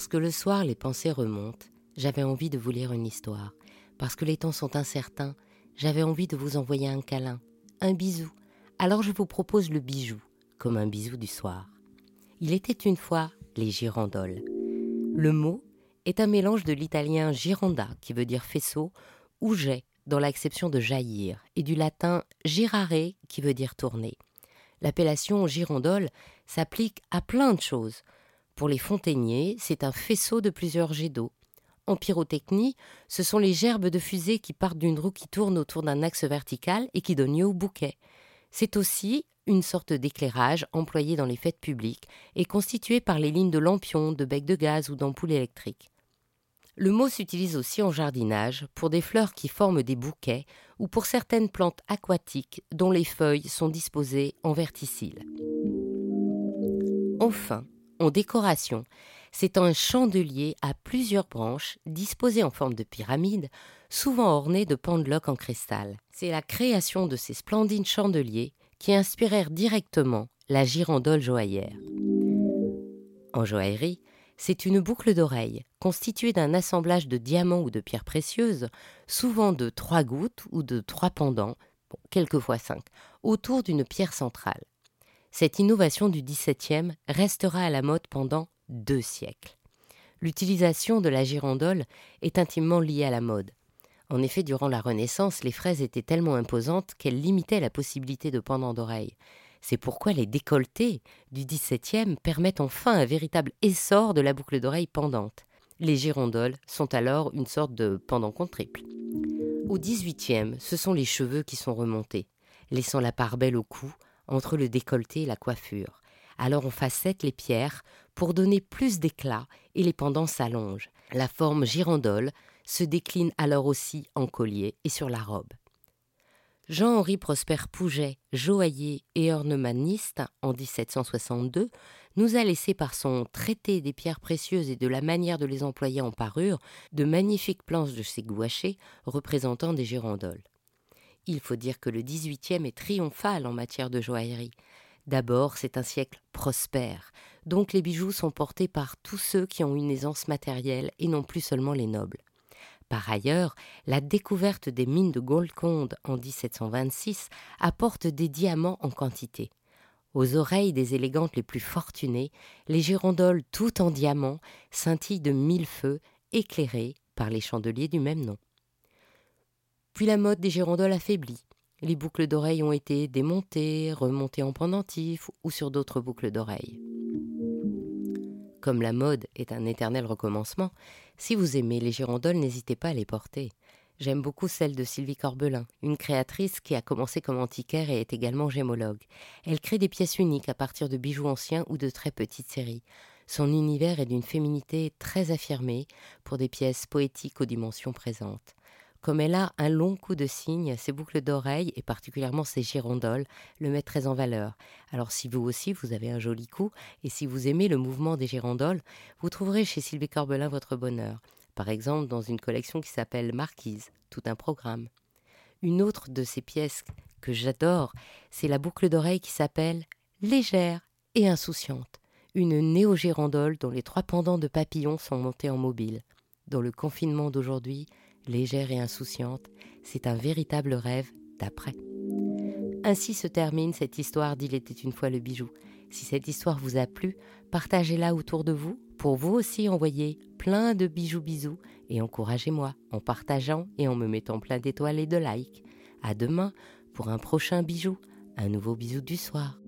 Parce que le soir les pensées remontent, j'avais envie de vous lire une histoire. Parce que les temps sont incertains, j'avais envie de vous envoyer un câlin, un bisou. Alors je vous propose le bijou, comme un bisou du soir. Il était une fois les girandoles. Le mot est un mélange de l'italien gironda, qui veut dire faisceau, ou jet, dans l'acception de jaillir, et du latin girare, qui veut dire tourner. L'appellation girandole s'applique à plein de choses. Pour les fontainiers, c'est un faisceau de plusieurs jets d'eau. En pyrotechnie, ce sont les gerbes de fusée qui partent d'une roue qui tourne autour d'un axe vertical et qui donne lieu au bouquet. C'est aussi une sorte d'éclairage employé dans les fêtes publiques et constitué par les lignes de lampions, de becs de gaz ou d'ampoules électriques. Le mot s'utilise aussi en jardinage pour des fleurs qui forment des bouquets ou pour certaines plantes aquatiques dont les feuilles sont disposées en verticille. Enfin, en décoration, c'est un chandelier à plusieurs branches disposé en forme de pyramide, souvent orné de pendeloques en cristal. C'est la création de ces splendides chandeliers qui inspirèrent directement la girandole joaillère. En joaillerie, c'est une boucle d'oreille constituée d'un assemblage de diamants ou de pierres précieuses, souvent de trois gouttes ou de trois pendants, quelquefois cinq, autour d'une pierre centrale. Cette innovation du XVIIe restera à la mode pendant deux siècles. L'utilisation de la girandole est intimement liée à la mode. En effet, durant la Renaissance, les fraises étaient tellement imposantes qu'elles limitaient la possibilité de pendant d'oreilles. C'est pourquoi les décolletés du XVIIe permettent enfin un véritable essor de la boucle d'oreille pendante. Les girondoles sont alors une sorte de pendant contre triple. Au XVIIIe, ce sont les cheveux qui sont remontés, laissant la part belle au cou, entre le décolleté et la coiffure. Alors on facette les pierres pour donner plus d'éclat et les pendants s'allongent. La forme girandole se décline alors aussi en collier et sur la robe. Jean-Henri Prosper Pouget, joaillier et ornemaniste en 1762, nous a laissé par son traité des pierres précieuses et de la manière de les employer en parure de magnifiques planches de ses gouachés représentant des girandoles. Il faut dire que le XVIIIe est triomphal en matière de joaillerie. D'abord, c'est un siècle prospère, donc les bijoux sont portés par tous ceux qui ont une aisance matérielle et non plus seulement les nobles. Par ailleurs, la découverte des mines de Golconde en 1726 apporte des diamants en quantité. Aux oreilles des élégantes les plus fortunées, les girandoles toutes en diamants scintillent de mille feux éclairés par les chandeliers du même nom. Puis la mode des girandoles affaiblit. Les boucles d'oreilles ont été démontées, remontées en pendentif ou sur d'autres boucles d'oreilles. Comme la mode est un éternel recommencement, si vous aimez les girandoles, n'hésitez pas à les porter. J'aime beaucoup celle de Sylvie Corbelin, une créatrice qui a commencé comme antiquaire et est également gémologue. Elle crée des pièces uniques à partir de bijoux anciens ou de très petites séries. Son univers est d'une féminité très affirmée pour des pièces poétiques aux dimensions présentes. Comme elle a un long coup de cygne, ses boucles d'oreilles et particulièrement ses girondoles le mettent très en valeur. Alors si vous aussi vous avez un joli coup et si vous aimez le mouvement des girondoles, vous trouverez chez Sylvie Corbelin votre bonheur. Par exemple dans une collection qui s'appelle Marquise, tout un programme. Une autre de ses pièces que j'adore, c'est la boucle d'oreille qui s'appelle Légère et insouciante, une néo-girandole dont les trois pendants de papillons sont montés en mobile. Dans le confinement d'aujourd'hui, légère et insouciante, c'est un véritable rêve d'après. Ainsi se termine cette histoire d'Il était une fois le bijou. Si cette histoire vous a plu, partagez-la autour de vous pour vous aussi envoyer plein de bijoux bisous et encouragez-moi en partageant et en me mettant plein d'étoiles et de likes. À demain pour un prochain bijou, un nouveau bisou du soir.